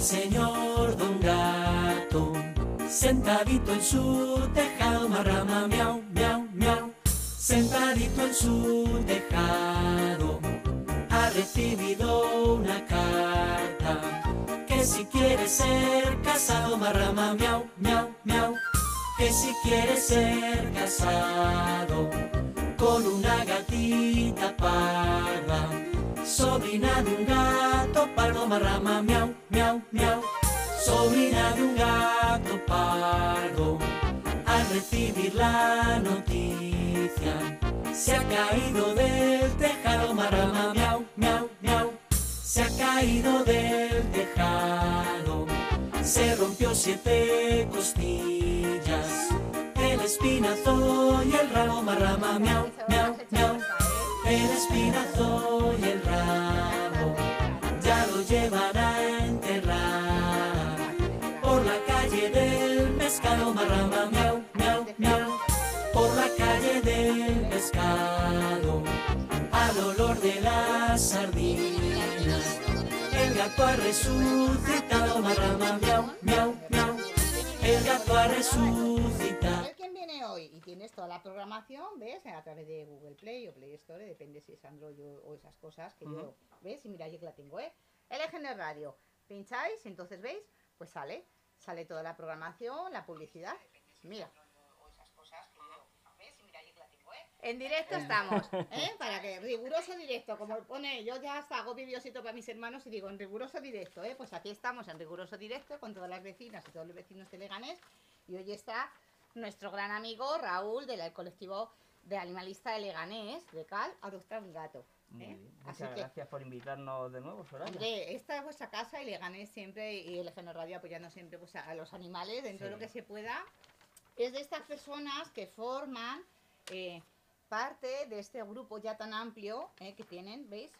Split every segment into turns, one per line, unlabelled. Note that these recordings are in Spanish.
señor Don Gato, sentadito en su tejado, marrama, miau, miau, miau, sentadito en su tejado, ha recibido una carta, que si quiere ser casado, marrama, miau, miau, miau, que si quiere ser casado, con una gatita parda, sobrina de un gato pardo, marrama, miau, miau, miau, sobrina de un gato pardo, al recibir la noticia, se ha caído del tejado, marrama, miau, miau, miau, se ha caído del tejado, se rompió siete costillas, el espinazo y el rabo, marrama, miau, miau, miau, el espinazo y el gato ha resucitado, marrama, miau, miau, miau, el gato ha resucitado.
Quién viene hoy. Y tienes toda la programación, ¿ves? A través de Google Play o Play Store, depende si es Android o, esas cosas que yo, ¿ves? Y mira, yo que la tengo, ¿eh? LGN Radio. Pincháis, entonces veis, pues sale. Sale toda la programación, la publicidad. Mira. En directo estamos, ¿eh? Para que riguroso directo, como pone, yo ya hasta hago vídeosito para mis hermanos y digo en riguroso directo, ¿eh? Pues aquí estamos en riguroso directo con todas las vecinas y todos los vecinos de Leganés y hoy está nuestro gran amigo Raúl del colectivo de animalista de Leganés, de Cal, adopta un gato.
Muy
¿eh?
bien.
Así
Muchas
que,
gracias por invitarnos de nuevo, Soraya.
hombre, esta es vuestra casa y Leganés siempre y el Geno Radio apoyando siempre pues, a los animales dentro de lo
Sí.
que se pueda. Es de estas personas que forman eh, parte de este grupo ya tan amplio eh, que tienen, ¿veis?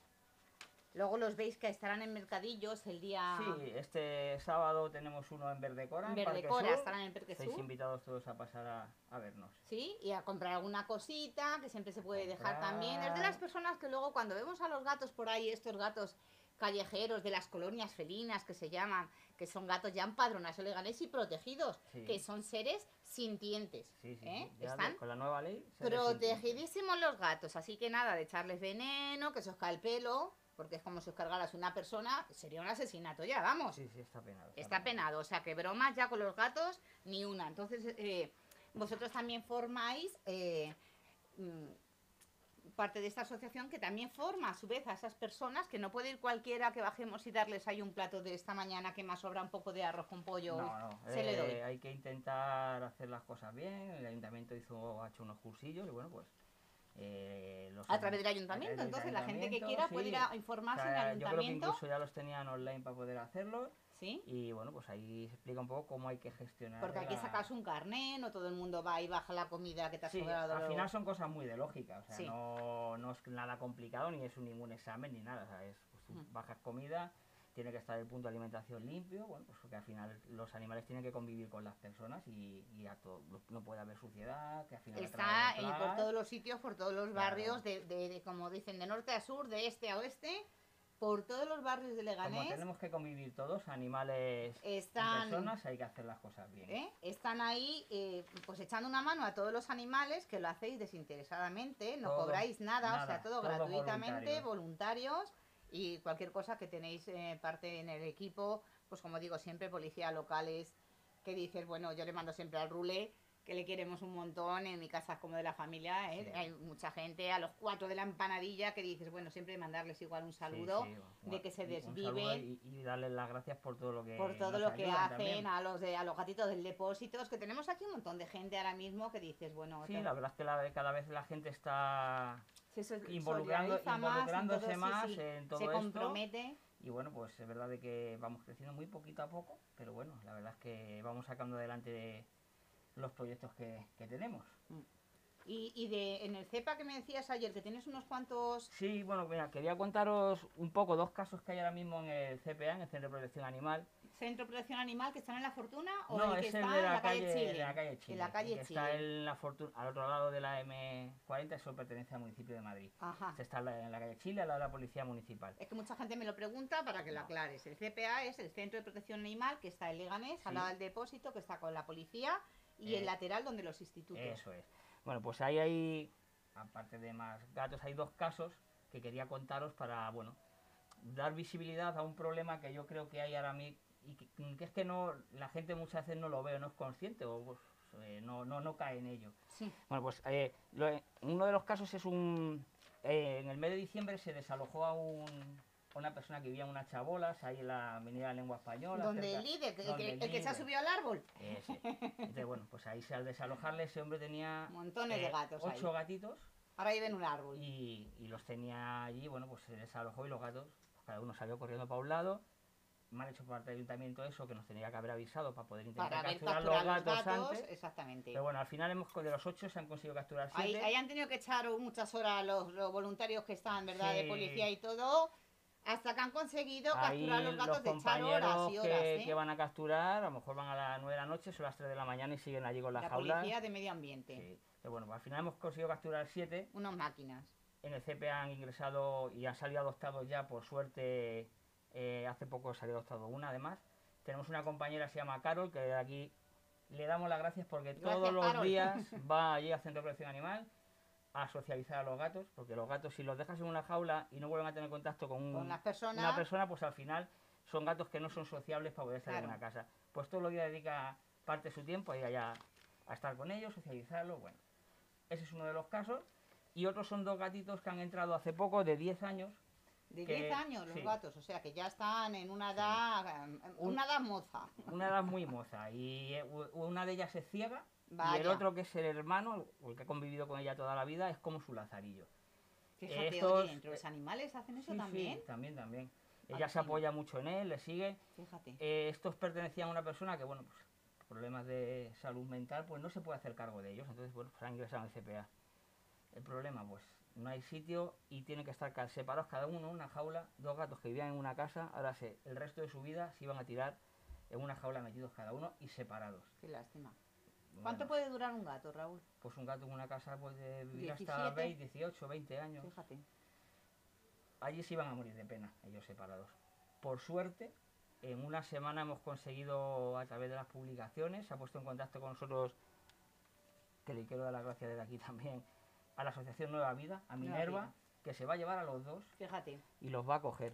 Luego los veis que estarán en mercadillos el día
Sí, este sábado tenemos uno en Verdecora.
en Verdecora, estarán en Parque
Estáis invitados todos a pasar a, a vernos.
Sí, y a comprar alguna cosita que siempre se puede dejar también. Es de las personas que luego cuando vemos a los gatos por ahí, estos gatos callejeros de las colonias felinas que se llaman, que son gatos ya empadronados, leganes y protegidos,
Sí.
que son seres sintientes.
Sí, sí,
¿eh? Están
con la nueva ley.
protegidísimos los gatos, así que nada de echarles veneno, que se os cae el pelo, porque es como si os cargaras una persona, sería un asesinato ya, vamos.
Sí, sí, está penado.
Está penado, o sea que bromas ya con los gatos, ni una. Entonces, eh, vosotros también formáis eh, mm, parte de esta asociación que también forma a su vez a esas personas que no puede ir cualquiera que bajemos y darles ahí un plato de esta mañana que más sobra un poco de arroz con pollo.
No, no.
se le doy.
eh, hay que intentar hacer las cosas bien. El ayuntamiento hizo, ha hecho unos cursillos y bueno, pues. eh, los
A través del ayuntamiento,
través del
entonces la gente que
ayuntamiento,
quiera puede ir a informarse
O sea,
en el
Yo creo que
ayuntamiento.
incluso ya los tenían online para poder hacerlo.
¿Sí?
Y bueno, pues ahí se explica un poco cómo hay que gestionar.
Porque hay que
la-
sacarse un carné, no todo el mundo va y baja la comida que te ha
Sí,
sobrado.
al final son cosas muy de lógica, o sea,
Sí.
no, no es nada complicado ni es un- ningún examen ni nada, o sea, es, pues, tú
Mm.
bajas comida, tiene que estar el punto de alimentación limpio, bueno, pues porque al final los animales tienen que convivir con las personas y, y a todo, no puede haber suciedad, que al final
Está por todos los sitios, por todos los
Claro.
barrios, de, de- de, como dicen, de norte a sur, de este a oeste, por todos los barrios de
Como
Leganés,
tenemos que convivir todos, animales y
están,
personas, hay que hacer las cosas bien.
¿eh? están ahí eh, pues echando una mano a todos los animales que lo hacéis desinteresadamente, no
Todo,
cobráis nada, o sea, todo,
todo
gratuitamente,
voluntarios.
voluntarios y cualquier cosa que tenéis eh, parte en el equipo, pues como digo siempre, policía locales, que dices, bueno, yo le mando siempre al Rule, que le queremos un montón, en mi casa es como de la familia, ¿eh?
Sí.
hay mucha gente, a los cuatro de la empanadilla, que dices, bueno, siempre mandarles igual un saludo
sí,
de que se desviven
y, y darles las gracias por todo lo que
por todo lo que hacen
también.
a los de a los gatitos del depósito, es que tenemos aquí un montón de gente ahora mismo que dices, bueno,
Sí,
te-
la verdad es que la- cada vez la gente está
se
involucrando-
más,
involucrándose
entonces,
más
sí,
en todo
se
esto.
compromete.
Y bueno, pues es verdad de que vamos creciendo muy poquito a poco, pero bueno, la verdad es que vamos sacando adelante los proyectos que, que tenemos.
Y, y de, en el CEPA que me decías ayer, que tienes unos cuantos...
Sí, bueno, mira, quería contaros un poco dos casos que hay ahora mismo en el CPA, en el Centro de Protección Animal.
¿Centro de Protección Animal que están en La Fortuna o
no,
el que
es
está
el de
en
la,
la calle, Chile?
de la calle Chile.
En la calle Chile.
está en la Fortuna, al otro lado de la M40, eso pertenece al municipio de Madrid.
Ajá.
Este está en la, la calle Chile, al lado de la Policía Municipal.
Es que mucha gente me lo pregunta para que lo aclares. El CPA es el Centro de Protección Animal que está en Leganés, al
Sí.
lado del depósito, que está con la policía y
Eh,
el lateral donde los institutos.
Eso es. Bueno, pues ahí hay, aparte de más gatos, hay dos casos que quería contaros para, bueno, dar visibilidad a un problema que yo creo que hay ahora mismo y que, que es que no la gente muchas veces no lo ve, no es consciente o pues, eh, no, no, no cae en ello.
Sí.
Bueno, pues eh, lo- uno de los casos es un... eh, en el mes de diciembre se desalojó a, un, una persona que vivía en unas chabolas, ahí en la avenida de la lengua española.
Donde
cerca-
el líder, el,
donde
que,
el
el que se ha subido al árbol.
Ese. Entonces, bueno, pues ahí al desalojarle ese hombre tenía...
Montones de gatos ahí.
Ocho gatitos
Ahora vive en un árbol.
y, y los tenía allí, bueno, pues se desalojó y los gatos, pues cada uno salió corriendo para un lado. Mal hecho por parte del ayuntamiento eso, que nos tenía que haber avisado para poder intentar
Para
capturar
capturar
los
los
gatos,
gatos,
antes.
exactamente.
Pero bueno, al final hemos, de los ocho se han conseguido capturar
Ahí,
siete.
ahí han tenido que echar muchas horas los, los voluntarios que están, ¿verdad? De
Sí.
policía y todo, hasta que han conseguido
Ahí
capturar los gatos de echar horas y horas.
que,
¿eh?
que van a capturar, a lo mejor van a las 9 de la noche, son las 3 de la mañana y siguen allí con las
la
jaulas.
policía de medio ambiente.
Sí. Pero bueno, al final hemos conseguido capturar 7.
Unas máquinas.
En el CPA han ingresado y han salido adoptados ya, por suerte, eh, hace poco salió adoptado una además. Tenemos una compañera que se llama Carol, que de aquí le damos las gracias porque
Gracias,
todos los
Carol.
días va allí al Centro de Protección Animal a socializar a los gatos, porque los gatos si los dejas en una jaula y no vuelven a tener contacto con, un-
Con las personas.
una persona, pues al final son gatos que no son sociables para poder estar en
Claro.
una casa. Pues todos los días dedica parte de su tiempo a ir allá a estar con ellos, socializarlos, bueno. Ese es uno de los casos. Y otros son dos gatitos que han entrado hace poco, de 10 años.
De
que-
10 años los
sí.
gatos, o sea que ya están en una edad,
Un-
una edad moza.
Una edad muy moza. Y eh, una de ellas es ciega. Y el otro, que es el hermano, el que ha convivido con ella toda la vida, es como su lazarillo.
Fíjate,
estos-
oye, entre los animales hacen eso
Sí, sí,
también.
también, también.
Ah,
Ella se apoya mucho en él, le sigue.
Fíjate.
Eh, estos pertenecían a una persona que, bueno, pues problemas de salud mental, pues no se puede hacer cargo de ellos. Entonces, bueno, pues han ingresado en el CPA. El problema, pues no hay sitio y tienen que estar separados cada uno en una jaula. Dos gatos que vivían en una casa, ahora sé, el resto de su vida se iban a tirar en una jaula metidos cada uno y separados.
Qué lástima. ¿Cuánto
Bueno,
puede durar un gato, Raúl?
Pues un gato en una casa puede vivir hasta
17.
20, 18, 20 años.
Fíjate.
Allí se iban a morir de pena, ellos separados. Por suerte, en una semana hemos conseguido, a través de las publicaciones, se ha puesto en contacto con nosotros, que le quiero dar las gracias desde aquí también, a la Asociación Nueva Vida, a
Nueva
Minerva,
Vida.
que se va a llevar a los dos
Fíjate.
y los va a coger.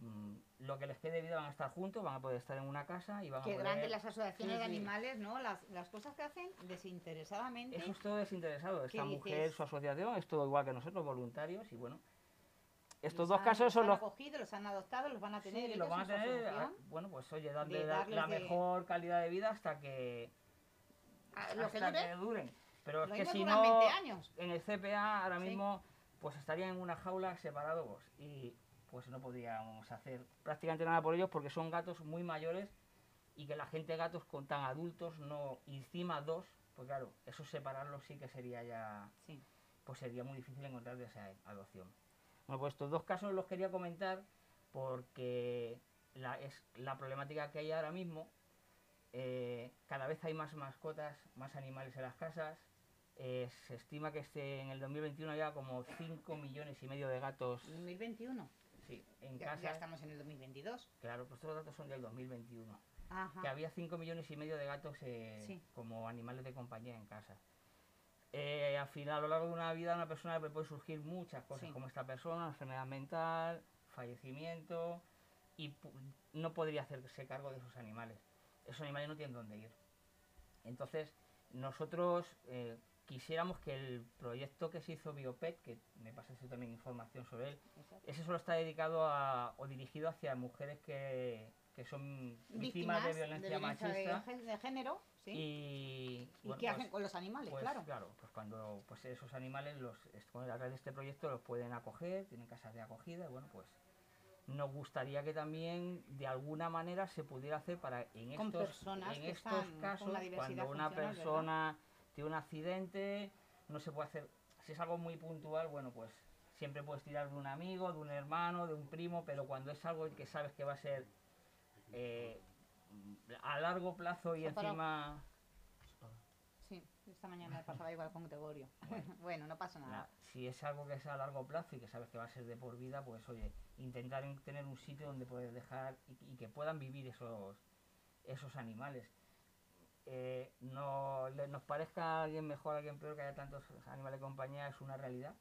Mm, Lo que les quede de vida van a estar juntos, van a poder estar en una casa y van a
Qué
poder...
grandes las asociaciones
Sí,
de animales, ¿no? Las, las cosas que hacen desinteresadamente.
Eso es todo desinteresado.
¿Qué
Esta mujer,
dices?
su asociación, es todo igual que nosotros, voluntarios, y bueno, estos
Los
dos
han-
casos son
han
los
acogido, los han adoptado, los van a tener
Sí,
ellos
lo van a tener, ah, bueno, pues oye, darle la,
darles
la
de-
mejor calidad de vida hasta que,
Ah, Lo que
hasta
dure,
que duren. Pero es que si no,
20 años.
en el CPA ahora
Sí.
mismo, pues estarían en una jaula separados y pues no podríamos hacer prácticamente nada por ellos porque son gatos muy mayores y que la gente gatos con tan adultos no, y encima dos, pues claro, eso separarlos sí que sería ya
Sí.
pues sería muy difícil encontrar esa adopción. Bueno, pues estos dos casos los quería comentar porque la, es la problemática que hay ahora mismo. eh, cada vez hay más mascotas, más animales en las casas. eh, se estima que este, en el 2021 haya como 5 millones y medio de gatos
2021.
Sí, en
Ya,
casa.
ya estamos en el 2022.
Claro, pues estos datos son del 2021
Ajá.
que había 5 millones y medio de gatos eh,
Sí.
como animales de compañía en casa. Eh, al final, a lo largo de una vida, a una persona le puede surgir muchas cosas,
Sí.
como esta persona, enfermedad mental, fallecimiento, y no podría hacerse cargo de esos animales. Esos animales no tienen dónde ir. Entonces, nosotros eh, quisiéramos que el proyecto que se hizo Biopet, que me pasaste también información sobre él,
Exacto.
ese solo está dedicado a, o dirigido hacia mujeres que, que son víctimas, de violencia, machista.
de, de género, ¿sí?
Y,
¿Y,
bueno,
qué
pues-
hacen con los animales?
pues,
claro.
pues cuando pues esos animales los a través de este proyecto los pueden acoger, tienen casas de acogida, y bueno, pues nos gustaría que también de alguna manera se pudiera hacer para en
Con
estos en estos casos cuando una
¿verdad?
Tiene un accidente no se puede hacer, si es algo muy puntual, bueno, pues siempre puedes tirar de un amigo, de un hermano, de un primo, pero cuando es algo que sabes que va a ser eh, a largo plazo y encima...
Sí, esta mañana me pasaba igual con Gregorio. bueno, no pasa nada.
Si es algo que es a largo plazo y que sabes que va a ser de por vida, pues oye, intentar en- tener un sitio donde poder dejar y, y que puedan vivir esos, esos animales. Eh, no le- nos parezca a alguien mejor, a alguien peor, que haya tantos animales de compañía, es una realidad.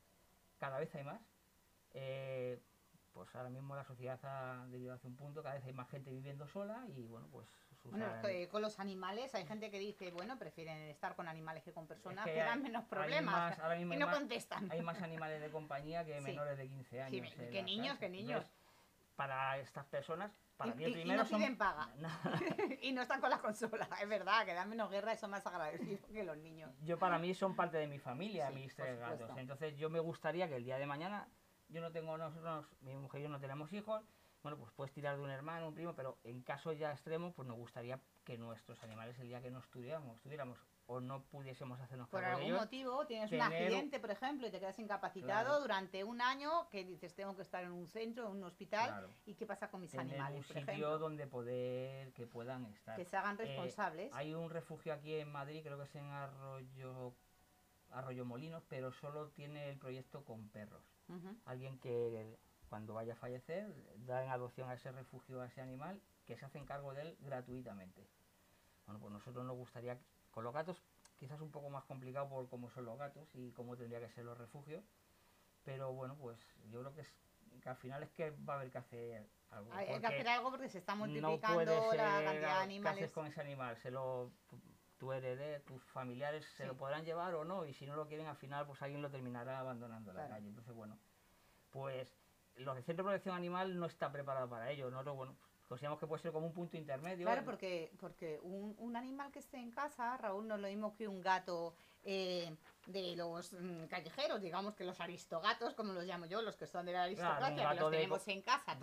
Cada vez hay más. Eh, pues ahora mismo la sociedad ha debido hacia un punto, cada vez hay más gente viviendo sola y bueno, pues
Bueno, con los animales hay gente que dice, bueno, prefieren estar con animales que con personas
que
que, dan menos problemas.
más- ahora mismo
y no
más-
contestan.
hay más animales de compañía que
Sí.
menores de 15 años.
Sí, que niños, que niños.
Para estas personas, para
Y-
mí el
y- y
primero
no
son-
piden paga.
No,
y no están con la consola. Es verdad, que dan menos guerra y son más agradecidos que los niños.
yo para mí son parte de mi familia,
Sí,
mis tres gatos. Entonces yo me gustaría que el día de mañana, yo no tengo nosotros, mi mujer y yo no tenemos hijos, bueno, pues puedes tirar de un hermano, un primo, pero en caso ya extremo, pues nos gustaría que nuestros animales el día que no estuviéramos, estuviéramos o no pudiésemos hacernos
Por
cargo de
algún
ellos,
motivo tienes un accidente, por ejemplo, y te quedas incapacitado
Claro.
durante un año que dices tengo que estar en un centro, en un hospital.
Claro.
¿Y qué pasa con mis
tener
animales,
un
por
sitio
ejemplo?
donde poder que puedan estar.
Que se hagan
Eh,
responsables.
Hay un refugio aquí en Madrid, creo que es en Arroyo, Arroyo Molinos, pero solo tiene el proyecto con perros. Alguien que cuando vaya a fallecer da en adopción a ese refugio, a ese animal, que se hacen cargo de él gratuitamente. Bueno, pues nosotros nos gustaría, con los gatos quizás un poco más complicado por cómo son los gatos y cómo tendría que ser los refugios, pero bueno, pues yo creo que, es, que al final es que va a haber que hacer algo.
Hay, que hacer algo porque se está
no
multiplicando
puede ser
la cantidad de
¿Qué haces
animales.
con ese animal? ¿Se lo, tu heredero, tus familiares se lo podrán llevar o no? Y si no lo quieren, al final, pues alguien lo terminará abandonando la calle. Entonces, bueno, pues los del Centro de Protección Animal no está preparado para ello. Nosotros, bueno, consideramos que puede ser como un punto intermedio.
Claro, porque, porque un, un animal que esté en casa, Raúl, no es lo mismo que un gato eh, de los mm, callejeros, digamos que los aristogatos, como los llamo yo, los que son de la aristocracia, que los tenemos en casa,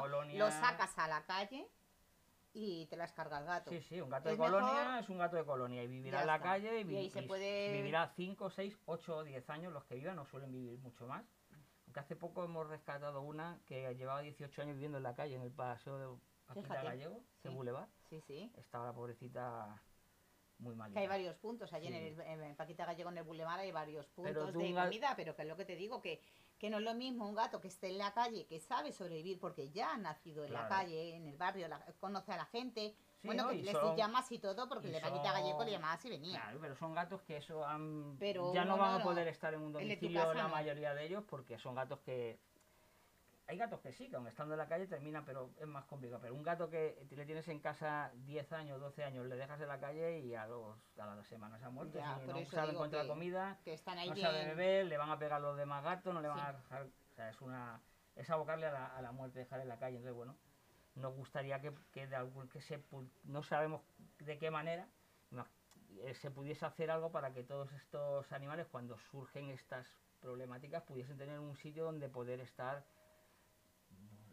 colonia.
los sacas a la calle y te las carga el gato.
Sí, sí, un gato de colonia
mejor-
es un gato de colonia y vivirá en la calle y,
Y
vi-
se
y
puede-
vivirá 5, 6, 8 o 10 años. Los que vivan no suelen vivir mucho más. Aunque hace poco hemos rescatado una que llevaba 18 años viviendo en la calle, en el paseo de Paquita Gallego,
sí.
Boulevard.
Sí, sí.
Estaba la pobrecita muy malita.
Que hay varios puntos, allí en, el, en Paquita Gallego, en el Boulevard, hay varios puntos de comida, pero que es lo que te digo, que, que no es lo mismo un gato que esté en la calle, que sabe sobrevivir porque ya ha nacido en la calle, en el barrio, la- conoce a la gente,
Sí,
bueno,
¿no?
que
Y
les
son-
llamas y todo, porque
y
le Paquita Gallego
son-
le llamabas y venía.
Claro, pero son gatos que eso han...
Pero
ya no van a poder estar en un
El de tu
domicilio
casa
la mayoría de ellos porque son gatos que... Hay gatos que sí, que aun estando en la calle terminan, pero es más complicado. Pero un gato que le tienes en casa 10 años, 12 años, le dejas en la calle y a, los, a las semanas se ha muerto.
Ya,
si no sabe encontrar comida,
Que están ahí
no
bien.
sabe beber, le van a pegar los demás gatos, no le van
Sí.
a dejar... O sea, es una... Es abocarle a la, a la muerte, dejar en la calle. Entonces, bueno, nos gustaría que, que de algún... que se... No sabemos de qué manera, eh, se pudiese hacer algo para que todos estos animales, cuando surgen estas problemáticas, pudiesen tener un sitio donde poder estar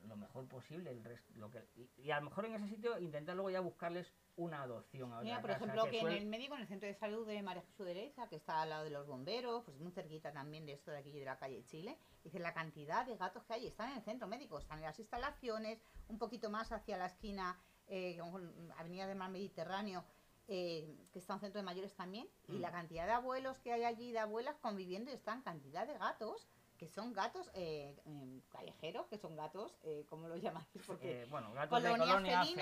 lo mejor posible. El res- lo que, y, y a lo mejor en ese sitio intentar luego ya buscarles una adopción. A
Mira, por
casa,
ejemplo, que en el médico, en el centro de salud de María Jesús Derecha, que está al lado de los bomberos, pues muy cerquita también de esto de aquí de la calle Chile, dice la cantidad de gatos que hay, están en el centro médico, están en las instalaciones, un poquito más hacia la esquina, eh, con Avenida del Mar Mediterráneo, eh, que está un centro de mayores también, y
Mm.
la cantidad de abuelos que hay allí, de abuelas conviviendo, y están cantidad de gatos, que son gatos eh, em, callejeros, que son gatos, eh, ¿cómo lo llamáis? Porque
eh, bueno, gatos de colonia,
sí,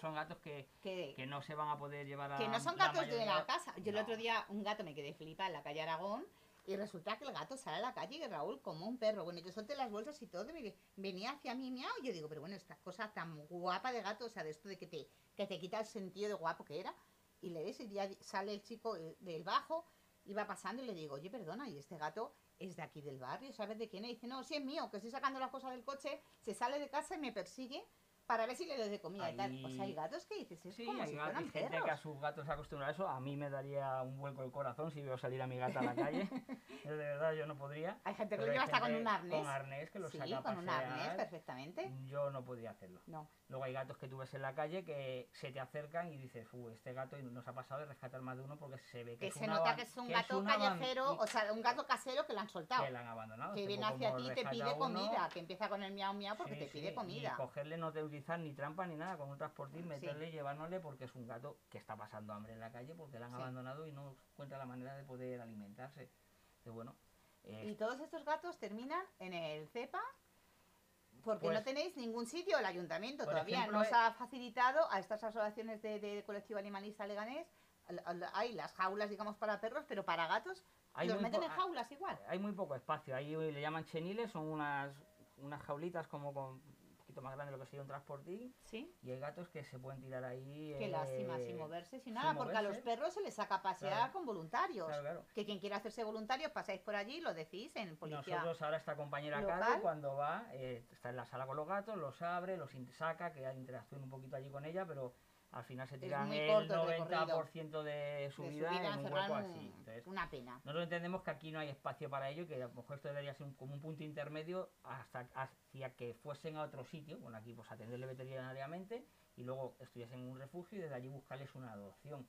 son gatos que,
que,
que no se van a poder llevar a
que no son
la
gatos de la casa. Yo el otro día, un gato me quedé flipa en la calle Aragón y resulta que el gato sale a la calle y Raúl como un perro. Bueno, yo solté las bolsas y todo y venía hacia mí miau. Y yo digo, pero bueno, esta cosa tan guapa de gato, o sea, de esto de que te, que te quita el sentido de guapo que era. Y le ves y ya sale el chico eh, del bajo va pasando y le digo, oye, perdona, y este gato es de aquí del barrio, ¿sabes de quién es? Y dice, no, sí es mío, que estoy sacando las cosas del coche, se sale de casa y me persigue Para ver si le doy de comida y tal. O sea, hay gatos que dices, es
Sí,
como
hay,
si fueran
gente que a sus gatos acostumbra a eso. A mí me daría un vuelco el corazón si veo salir a mi gata a la calle. De verdad, yo no podría.
Hay gente que lo lleva hasta con un arnés.
Con arnés que lo
sí,
saca a
con un arnés, perfectamente.
Yo no podría hacerlo.
No.
Luego hay gatos que tú ves en la calle que se te acercan y dices, uh, este gato nos ha pasado de rescatar más de uno porque se ve que,
Que
es
se
un
nota que es un
que
gato
aban-
callejero, o sea, un gato casero que lo han soltado.
que la han abandonado.
Que
Tipo
viene hacia ti y te pide comida, que empieza con el miau miau porque te pide comida.
Y cogerle no te utilizar ni trampa ni nada, con un transportín, meterle y llevárnosle porque es un gato que está pasando hambre en la calle porque la han
Sí.
abandonado y no encuentra la manera de poder alimentarse. Que bueno, eh,
Y todos estos gatos terminan en el CEPA porque
Pues-
no tenéis ningún sitio, el ayuntamiento todavía
ejemplo,
no os
eh-
ha facilitado a estas asociaciones de, de colectivo animalista leganés. Hay las jaulas, digamos, para perros, pero para gatos
hay
los meten en jaulas igual.
hay muy poco espacio. Ahí le llaman cheniles, son unas, unas jaulitas como con poquito más grande de lo que sería un transportín.
Sí.
Y hay gatos que se pueden tirar ahí.
Qué
eh,
lástima, sin moverse, sin
sin
nada, porque a los perros se les saca pasear
Claro.
con voluntarios.
Claro, claro.
Que quien quiera hacerse voluntario, pasáis por allí, lo decís en policía.
Nosotros ahora esta compañera. Caro cuando va, eh, está en la sala con los gatos, los abre, los saca, que interactúen un poquito allí con ella, pero al final se tiran el
corto el recorrido
90% de su
de
vida
su vida
en un hueco así. Entonces,
una pena.
nosotros entendemos que aquí no hay espacio para ello, que a lo mejor esto debería ser un- como un punto intermedio hasta hacia que fuesen a otro sitio, bueno aquí pues atenderle veterinariamente y luego estuviesen en un refugio y desde allí buscarles una adopción.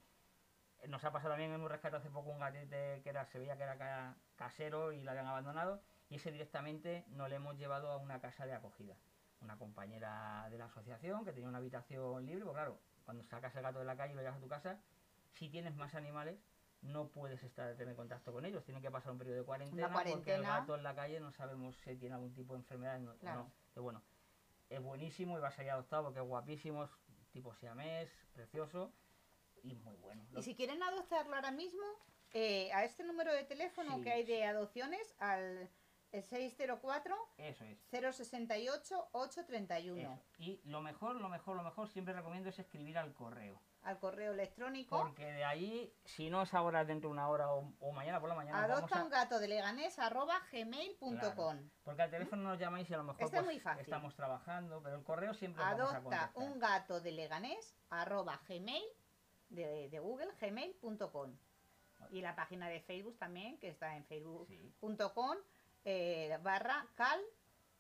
Eh, Nos ha pasado también en un rescate hace poco un gatete que era, se veía que era ca- casero y lo habían abandonado y ese directamente nos le hemos llevado a una casa de acogida. Una compañera de la asociación que tenía una habitación libre, pues claro, cuando sacas el gato de la calle y lo llevas a tu casa, si tienes más animales, no puedes estar tener contacto con ellos, tienen que pasar un periodo de cuarentena, porque el gato en la calle no sabemos si tiene algún tipo de enfermedad no- o
Claro.
no. Pero bueno, es buenísimo y va a ser adoptado porque es guapísimo, es tipo siamés, precioso y muy bueno.
Y si quieren adoptarlo ahora mismo, eh, a este número de teléfono
Sí,
que hay de adopciones, al el 604
Eso es.
068 831,
eso. Y lo mejor, lo mejor, lo mejor, siempre recomiendo es escribir al correo.
al correo electrónico.
Porque de ahí, si no es ahora dentro de una hora o, o mañana por la mañana,
Adopta
a-
un gato de leganés arroba gmail.com.
Claro. Porque al teléfono nos llamáis y a lo mejor pues,
muy fácil.
estamos trabajando, pero el correo siempre os vamos a
Adopta un gato de leganés arroba gmail de, de Google gmail.com. Y la página de Facebook también, que está en facebook.com eh, barra cal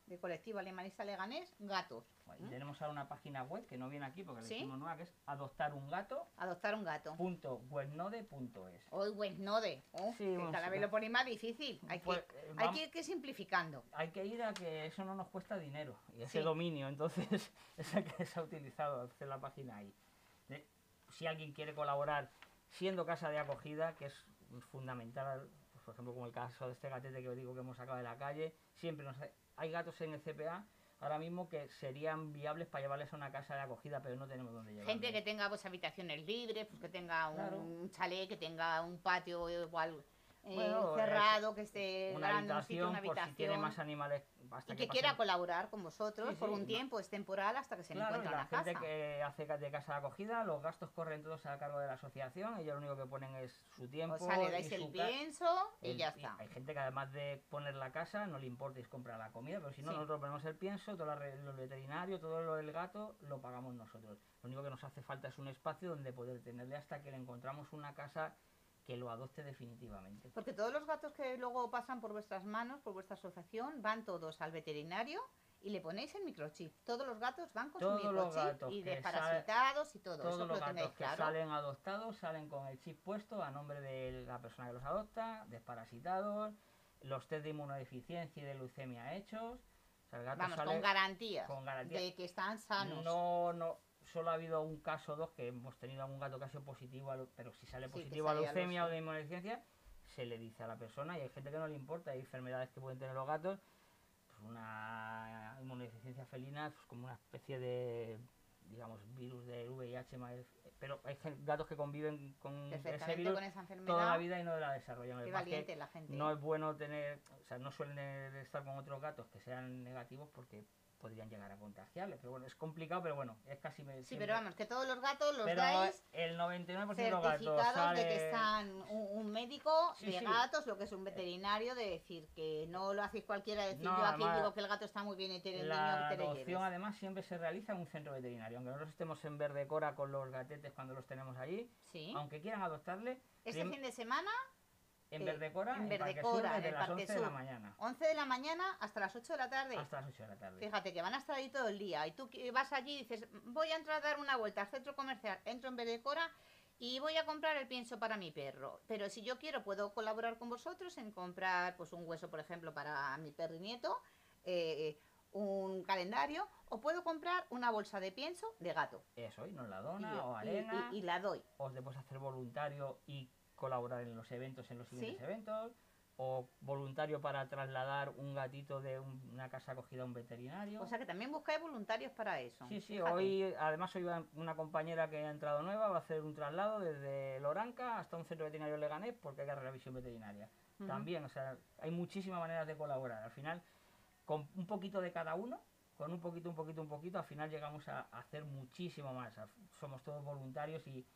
de colectivo animalista leganés gatos.
Y
¿Mm?
tenemos ahora una página web que no viene aquí porque le
¿Sí?
hicimos nueva, que es adoptarungato.webnode.es.
Adoptar un gato. Hoy Webnode, oh,
Sí,
que cada vez lo pone más difícil. Hay,
Pues,
que,
eh,
hay que ir que simplificando.
Hay que ir a que eso no nos cuesta dinero y ese
Sí.
dominio, entonces es el que se ha utilizado hacer la página ahí. Si alguien quiere colaborar siendo casa de acogida, que es fundamental, pues, por ejemplo como el caso de este gatete que os digo que hemos sacado de la calle, siempre nos, hay gatos en el CPA ahora mismo que serían viables para llevarles a una casa de acogida, pero no tenemos dónde llevarlos.
Gente que tenga pues habitaciones libres, pues que tenga un
Claro.
chalet, que tenga un patio igual eh,
Bueno,
cerrado, que esté
una
grande, un sitio,
habitación,
una
por si
habitación.
tiene más animales hasta
y que quiera colaborar con vosotros
Sí,
por un
no.
tiempo, es temporal hasta que se
Claro, y
encuentre
la
una
gente
casa.
que hace de casa de acogida, los gastos corren todos a cargo de la asociación, ellos lo único que ponen es su tiempo.
O sea, le
y
dais el pienso y
el-
ya está.
Hay gente que además de poner la casa, no le importa es comprar la comida, pero si no,
Sí.
nosotros ponemos el pienso, todo la lo veterinario, todo lo del gato, lo pagamos nosotros. Lo único que nos hace falta es un espacio donde poder tenerle hasta que le encontramos una casa que lo adopte definitivamente.
Porque todos los gatos que luego pasan por vuestras manos, por vuestra asociación, van todos al veterinario y le ponéis el microchip. Todos los gatos van con
Todos
su microchip y desparasitados y todo.
Todos
Eso
los
lo
gatos que
claro.
salen adoptados salen con el chip puesto a nombre de la persona que los adopta, desparasitados, los test de inmunodeficiencia y de leucemia hechos. O sea, el gato
Vamos,
sale
con garantías
con garantía.
de que están sanos.
No, no, solo ha habido un caso o dos que hemos tenido algún gato que ha sido positivo, a pero si sale
Sí,
positivo a
salía
leucemia o de inmunodeficiencia, se le dice a la persona y hay gente que no le importa, hay enfermedades que pueden tener los gatos, pues una inmunodeficiencia felina, pues como una especie de, digamos, virus de VIH, pero hay gatos que conviven con ese
Perfectamente
virus
con esa enfermedad.
toda la vida y no la desarrollan.
Qué
es
valiente la gente.
no es bueno tener, o sea, no suelen estar con otros gatos que sean negativos porque podrían llegar a contagiarle. Pero bueno, es complicado, pero bueno, es casi... me-
Sí,
siempre-
pero vamos, que todos los gatos los
Pero
dais
el 99% de los gatos sale...
de que están un, un médico
Sí,
de
sí.
gatos, lo que es un veterinario, de decir que no lo hacéis cualquiera, decir
No,
yo aquí
además,
digo que el gato está muy bien y tiene el niño
La
que te
adopción además siempre se realiza en un centro veterinario, aunque nosotros estemos en Verde Cora con los gatetes cuando los tenemos allí,
Sí.
aunque quieran adoptarle,
Este fin de semana,
en
eh,
Verde Cora,
en
en,
Verde
Parque Sur, desde
el
las
Parque
11 de la mañana
11 de la mañana hasta las 8 de la tarde.
hasta las 8 de la tarde.
Fíjate que van a estar ahí todo el día. Y tú vas allí y dices, voy a entrar a dar una vuelta al centro comercial, entro en Verdecora y voy a comprar el pienso para mi perro. Pero si yo quiero, puedo colaborar con vosotros en comprar pues un hueso, por ejemplo, para mi perro y nieto, eh, un calendario, o puedo comprar una bolsa de pienso de gato.
Eso, y nos la
Y,
dona
yo-
o
y-
arena,
y- y la doy.
os debes hacer voluntario y colaborar en los eventos, en los siguientes
Sí.
eventos, o voluntario para trasladar un gatito de un- una casa acogida a un veterinario.
O sea que también buscáis voluntarios para eso.
Sí, sí,
Fíjate.
hoy además hoy una compañera que ha entrado nueva, va a hacer un traslado desde Loranca hasta un centro veterinario Leganés porque hay que hacer la visión veterinaria.
Ujú.
También, o sea, hay muchísimas maneras de colaborar. Al final, con un poquito de cada uno, con un poquito, un poquito, un poquito, al final llegamos a hacer muchísimo más. Somos todos voluntarios y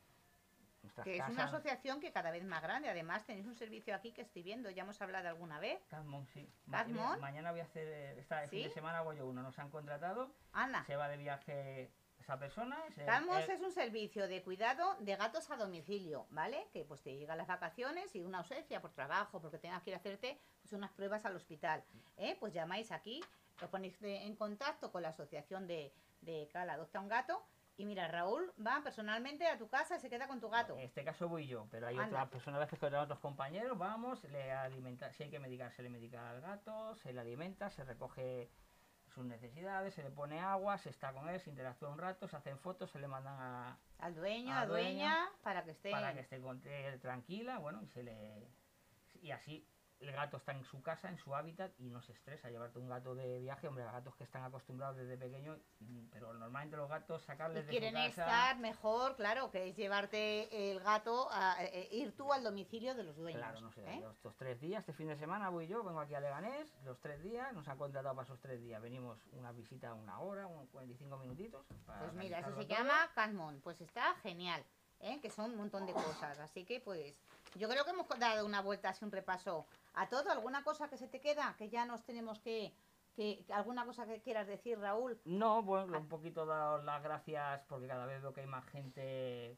nuestras
Que es una asociación que cada vez más grande. Además, tenéis un servicio aquí que estoy viendo, ya hemos hablado alguna vez.
Cadmon, sí.
Cadmon.
Mañana voy a hacer, eh, esta fin de semana hago yo uno. Nos han contratado,
Anda.
se va de viaje esa persona.
Calmos
eh,
es un servicio de cuidado de gatos a domicilio, ¿vale? Que pues te llegan las vacaciones y una ausencia por trabajo, porque tengas que ir a hacerte pues, unas pruebas al hospital. ¿eh? Pues llamáis aquí, os ponéis de- en contacto con la asociación de, de Cal Adopta un Gato y mira, Raúl va personalmente a tu casa y se queda con tu gato.
En este caso voy yo, pero hay
Anda.
otras personas a veces que otros compañeros, vamos, le alimenta, si hay que medicar, se le medica al gato, se le alimenta, se recoge sus necesidades, se le pone agua, se está con él, se interactúa un rato, se hacen fotos, se le mandan a,
Al dueño,
a
a dueña,
dueña,
para que esté...
para que esté con él tranquila, bueno, y se le y así el gato está en su casa, en su hábitat y no se estresa llevarte un gato de viaje, hombre, a gatos que están acostumbrados desde pequeño, pero normalmente los gatos
Y
sacarles de
quieren
su casa
estar mejor, claro, que es llevarte el gato, a, eh, ir tú al domicilio de los dueños.
Claro, no sé,
¿eh?
estos tres días, este fin de semana voy yo, vengo aquí a Leganés, los tres días, nos han contratado para esos tres días, venimos una visita una hora, un 45 minutitos. para
Pues mira, eso se
todo.
llama Calmon, pues está genial, ¿eh? que son un montón de cosas, así que pues yo creo que hemos dado una vuelta así un repaso a todo, alguna cosa que se te queda, que ya nos tenemos que, que que alguna cosa que quieras decir, Raúl.
No, bueno, un poquito dar las gracias porque cada vez veo que hay más gente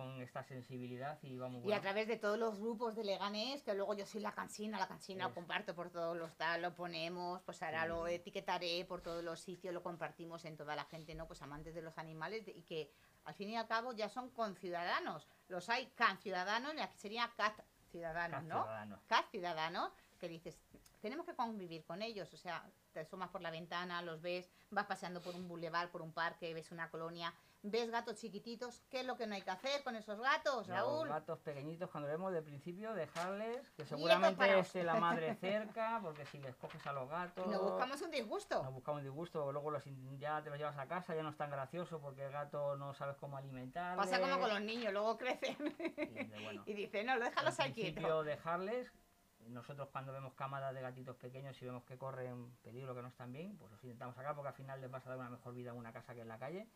con esta sensibilidad y vamos
Y a través de todos los grupos de Leganés, que luego yo soy la cansina, la cansina, lo comparto por todos los tal, lo ponemos, pues ahora lo
Sí.
etiquetaré por todos los sitios, lo compartimos en toda la gente, ¿no? Pues amantes de los animales y que al fin y al cabo ya son conciudadanos. Los hay can ciudadanos y aquí sería cat ciudadanos, ¿no?
Ciudadanos.
Cat ciudadanos, que dices, tenemos que convivir con ellos, o sea, te asomas por la ventana, los ves, vas paseando por un bulevar, por un parque, ves una colonia, ves gatos chiquititos, ¿qué es lo que no hay que hacer con esos gatos,
Los
Raúl?
gatos pequeñitos, cuando vemos de principio, dejarles, que seguramente esté la madre cerca, porque si les coges a los gatos...
Nos buscamos un disgusto.
Nos buscamos disgusto, luego los, ya te los llevas a casa, ya no es tan gracioso porque el gato no sabes cómo alimentarle.
Pasa como con los niños, luego crecen
y bueno,
y dicen, no, déjalos quietos.
principio dejarles. Nosotros cuando vemos camadas de gatitos pequeños y vemos que corren peligro, que no están bien, pues los intentamos sacar porque al final les vas a dar una mejor vida en una casa que en la calle.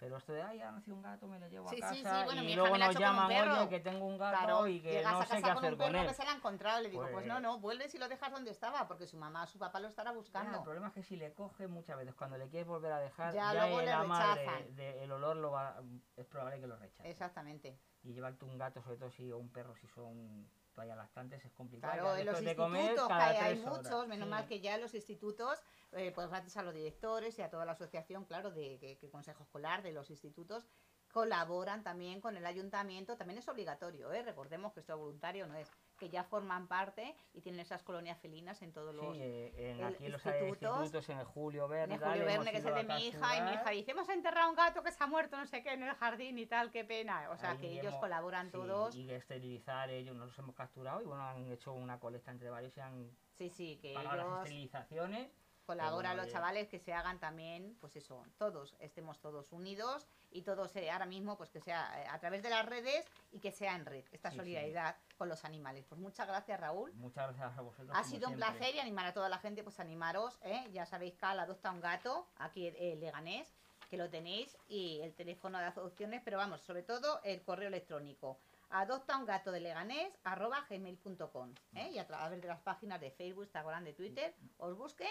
Pero esto de, ay, ha nacido un gato, me lo llevo
Sí,
a
sí,
casa
sí, bueno, mi
y luego nos
con
llaman, oye, que tengo un gato
Claro,
y que no
a
sé qué
con
hacer
un
con
perro
él.
que se la ha encontrado, le digo, pues,
Pues-
no, no, vuelves y lo dejas donde estaba, porque su mamá, su papá lo estará buscando.
el problema es que si le coges muchas veces, cuando le quieres volver a dejar,
Ya
ya,
luego
la madre, de- el olor lo va, es probable que lo rechace.
Exactamente.
Y llevarte un gato, sobre todo si o un perro, si son lactantes, es complicado.
Claro, en los institutos, que hay, hay
horas.
muchos, menos
Sí.
mal que ya en los institutos, eh, pues gracias a los directores y a toda la asociación, claro, de que, que Consejo Escolar, de los institutos, colaboran también con el ayuntamiento, también es obligatorio, ¿eh? recordemos que esto voluntario no es, que ya forman parte y tienen esas colonias felinas en todos
Sí,
los...
eh, en, aquí los
institutos,
institutos, en el Julio Verne,
En Julio Verne, que es el de mi hija, y mi hija dice, hemos enterrado un gato que se ha muerto, no sé qué, en el jardín y tal, qué pena. O sea,
Ahí
que ellos
hemos-
colaboran
sí,
todos.
Y esterilizar, ellos los hemos capturado y bueno, han hecho una colecta entre varios y han
Sí, sí, que
pagado las
ellos
esterilizaciones.
Colabora a los chavales que se hagan también, pues eso, todos, estemos todos unidos y todos eh, ahora mismo, pues que sea eh, a través de las redes y que sea en red, esta
Sí, sí.
solidaridad con los animales. Pues muchas gracias, Raúl.
Muchas gracias a vosotros.
Ha sido un
siempre.
placer y animar a toda la gente, pues animaros, ¿eh? ya sabéis que adopta un gato, aquí en Leganés, que lo tenéis, y el teléfono de adopciones, pero vamos, sobre todo el correo electrónico. Adopta un gato de Leganés, arroba gmail.com, ¿eh? y a través de las páginas de Facebook, Instagram, de Twitter, os busquen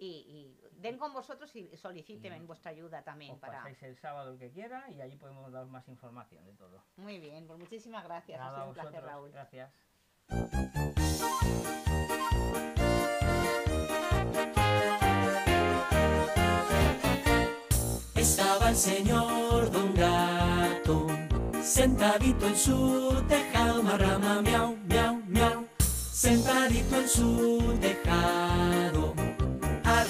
y, y den con vosotros y soliciten
Y
vuestra ayuda también
Os
para...
pasáis el sábado el que quiera y allí podemos dar más información de todo.
Muy bien, pues muchísimas gracias, ha
Nada,
sido
a
un placer. Raúl.
Gracias.
Estaba el señor Don Gato sentadito en su tejado, marrama, miau, miau, miau. Sentadito en su tejado,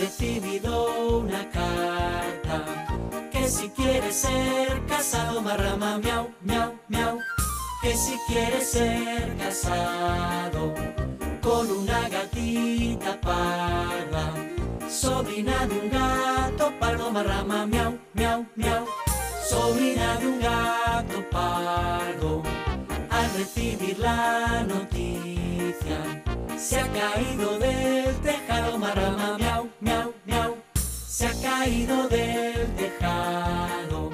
recibido una carta que si quiere ser casado, marrama, miau, miau, miau. Que si quiere ser casado con una gatita parda, sobrina de un gato pardo, marrama, miau, miau, miau. Sobrina de un gato pardo, al recibir la noticia, se ha caído del tejado, marrama, miau, miau, miau. Se ha caído del tejado.